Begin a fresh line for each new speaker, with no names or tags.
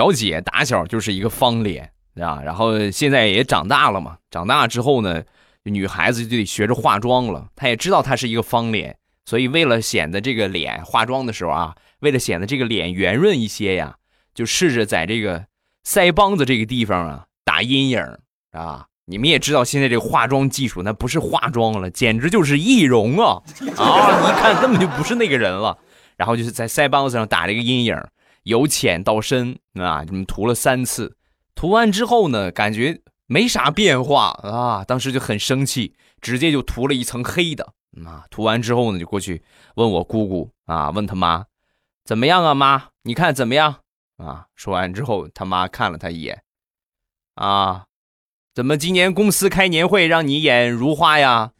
表姐打小就是一个方脸啊，然后现在也长大了嘛，长大之后呢，女孩子就得学着化妆了。她也知道她是一个方脸，所以为了显得这个脸化妆的时候啊，为了显得这个脸圆润一些呀，就试着在这个腮帮子这个地方啊打阴影啊。你们也知道现在这个化妆技术，那不是化妆了，简直就是易容啊啊！一看根本就不是那个人了。然后就是在腮帮子上打了一个阴影。由浅到深啊，你们涂了三次，涂完之后呢，感觉没啥变化啊，当时就很生气，直接就涂了一层黑的啊。涂完之后呢，就过去问我姑姑啊，问他妈怎么样啊？妈，你看怎么样啊？说完之后，他妈看了他一眼，啊，怎么今年公司开年会让你演如花呀？